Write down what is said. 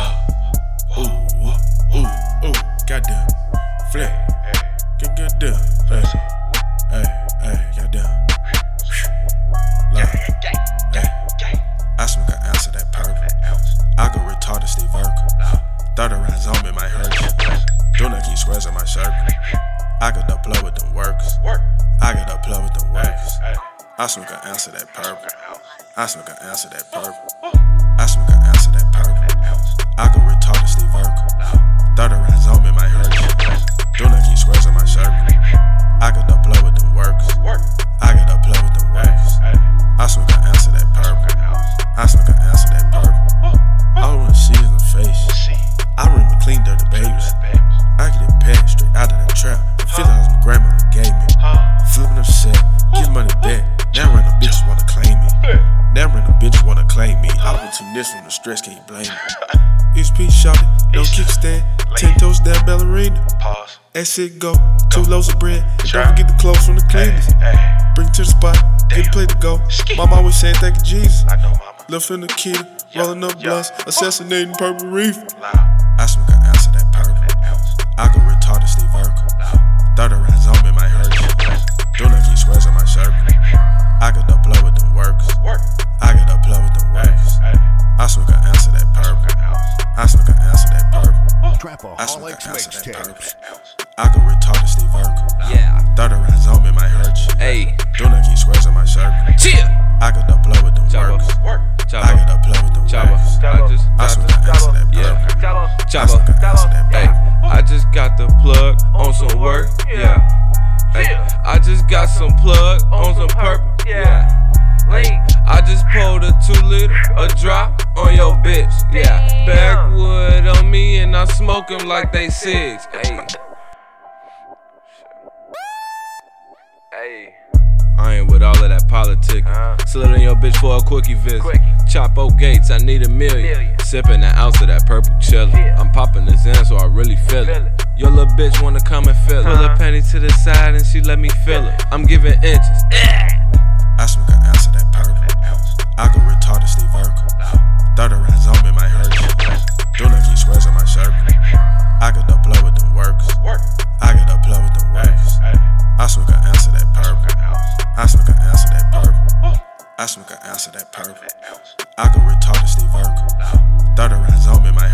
outside. Ooh, ooh, ooh. Flat. Get goddamn. Hey, hey, hey. Love. Hey. I smoke an ounce of that purple. I go retarded Steve Urkel. Thought a rise on me might hurt. Do not keep squares on my shirt. I got the plug with them works. I got the plug with them works. I smoke an ounce of that purple. I smoke an ounce of that purple. I go retarded Steve Urkel. Thought a rise on me might hurt. Do not keep squares on my shirt. I got the plug with them works. I got the plug with them works. I smoke an ounce of that purple. I smoke an ounce of that purple. All I wanna see is the face. I remember clean dirty babies. I get it packed straight out of the trap. The feeling like my grandmother gave me. Flipping upset, give money back. Now random bitches wanna claim me. Now random bitches wanna claim me. Opportunist from the stress, can't blame me. East P shot no kickstand. Ten toes down ballerina. Pause. That's it, go. Two loaves of bread. And don't forget the clothes from the cleaners. Bring to the spot, get a plate to go. Mama always saying thank you, Jesus. I know, mama. Left in the kid, rolling up blunts, assassinating purple reef. Loud. I smoke I smoke an ounce of that purple. I smoke an Trapaholics ounce of that purple. mixtapes. I go retarded Steve Urkel. Yeah. Thought a rise on me might hurt you. Hey. Do not keep squares on my shirt. Chill. I got the plug with them Chopper. works. Chopper. I got the plug with them Chopper. works. I just I got smoke the an ounce of that Yeah. purple. I chopper. smoke an ounce of that Hey. I just got the plug on some work. Yeah. Hey, I just got some plug two liter, a drop on your bitch. Yeah. Backwood on me and I smoke 'em like they six. Hey. Hey. I ain't with all of that politicking. Uh-huh. Slid on your bitch for a quickie visit. Chapo Gates, I need a million. Sipping an ounce of that purple chillin'. I'm popping the Zen, so I really feel it. Your little bitch wanna come and feel it. Uh-huh. Pull her panty to the side and she let me feel it. I'm giving inches. I I go retarded Steve Urkel. Thought a rise on me might hurt you. Do not keep squares on my shirt. I got the plug with them works. I got the plug with them works. I smoke an of that purple. I smoke an of that purple. I smoke an of that purple. I go retarded Steve Urkel. Thought a rise on me might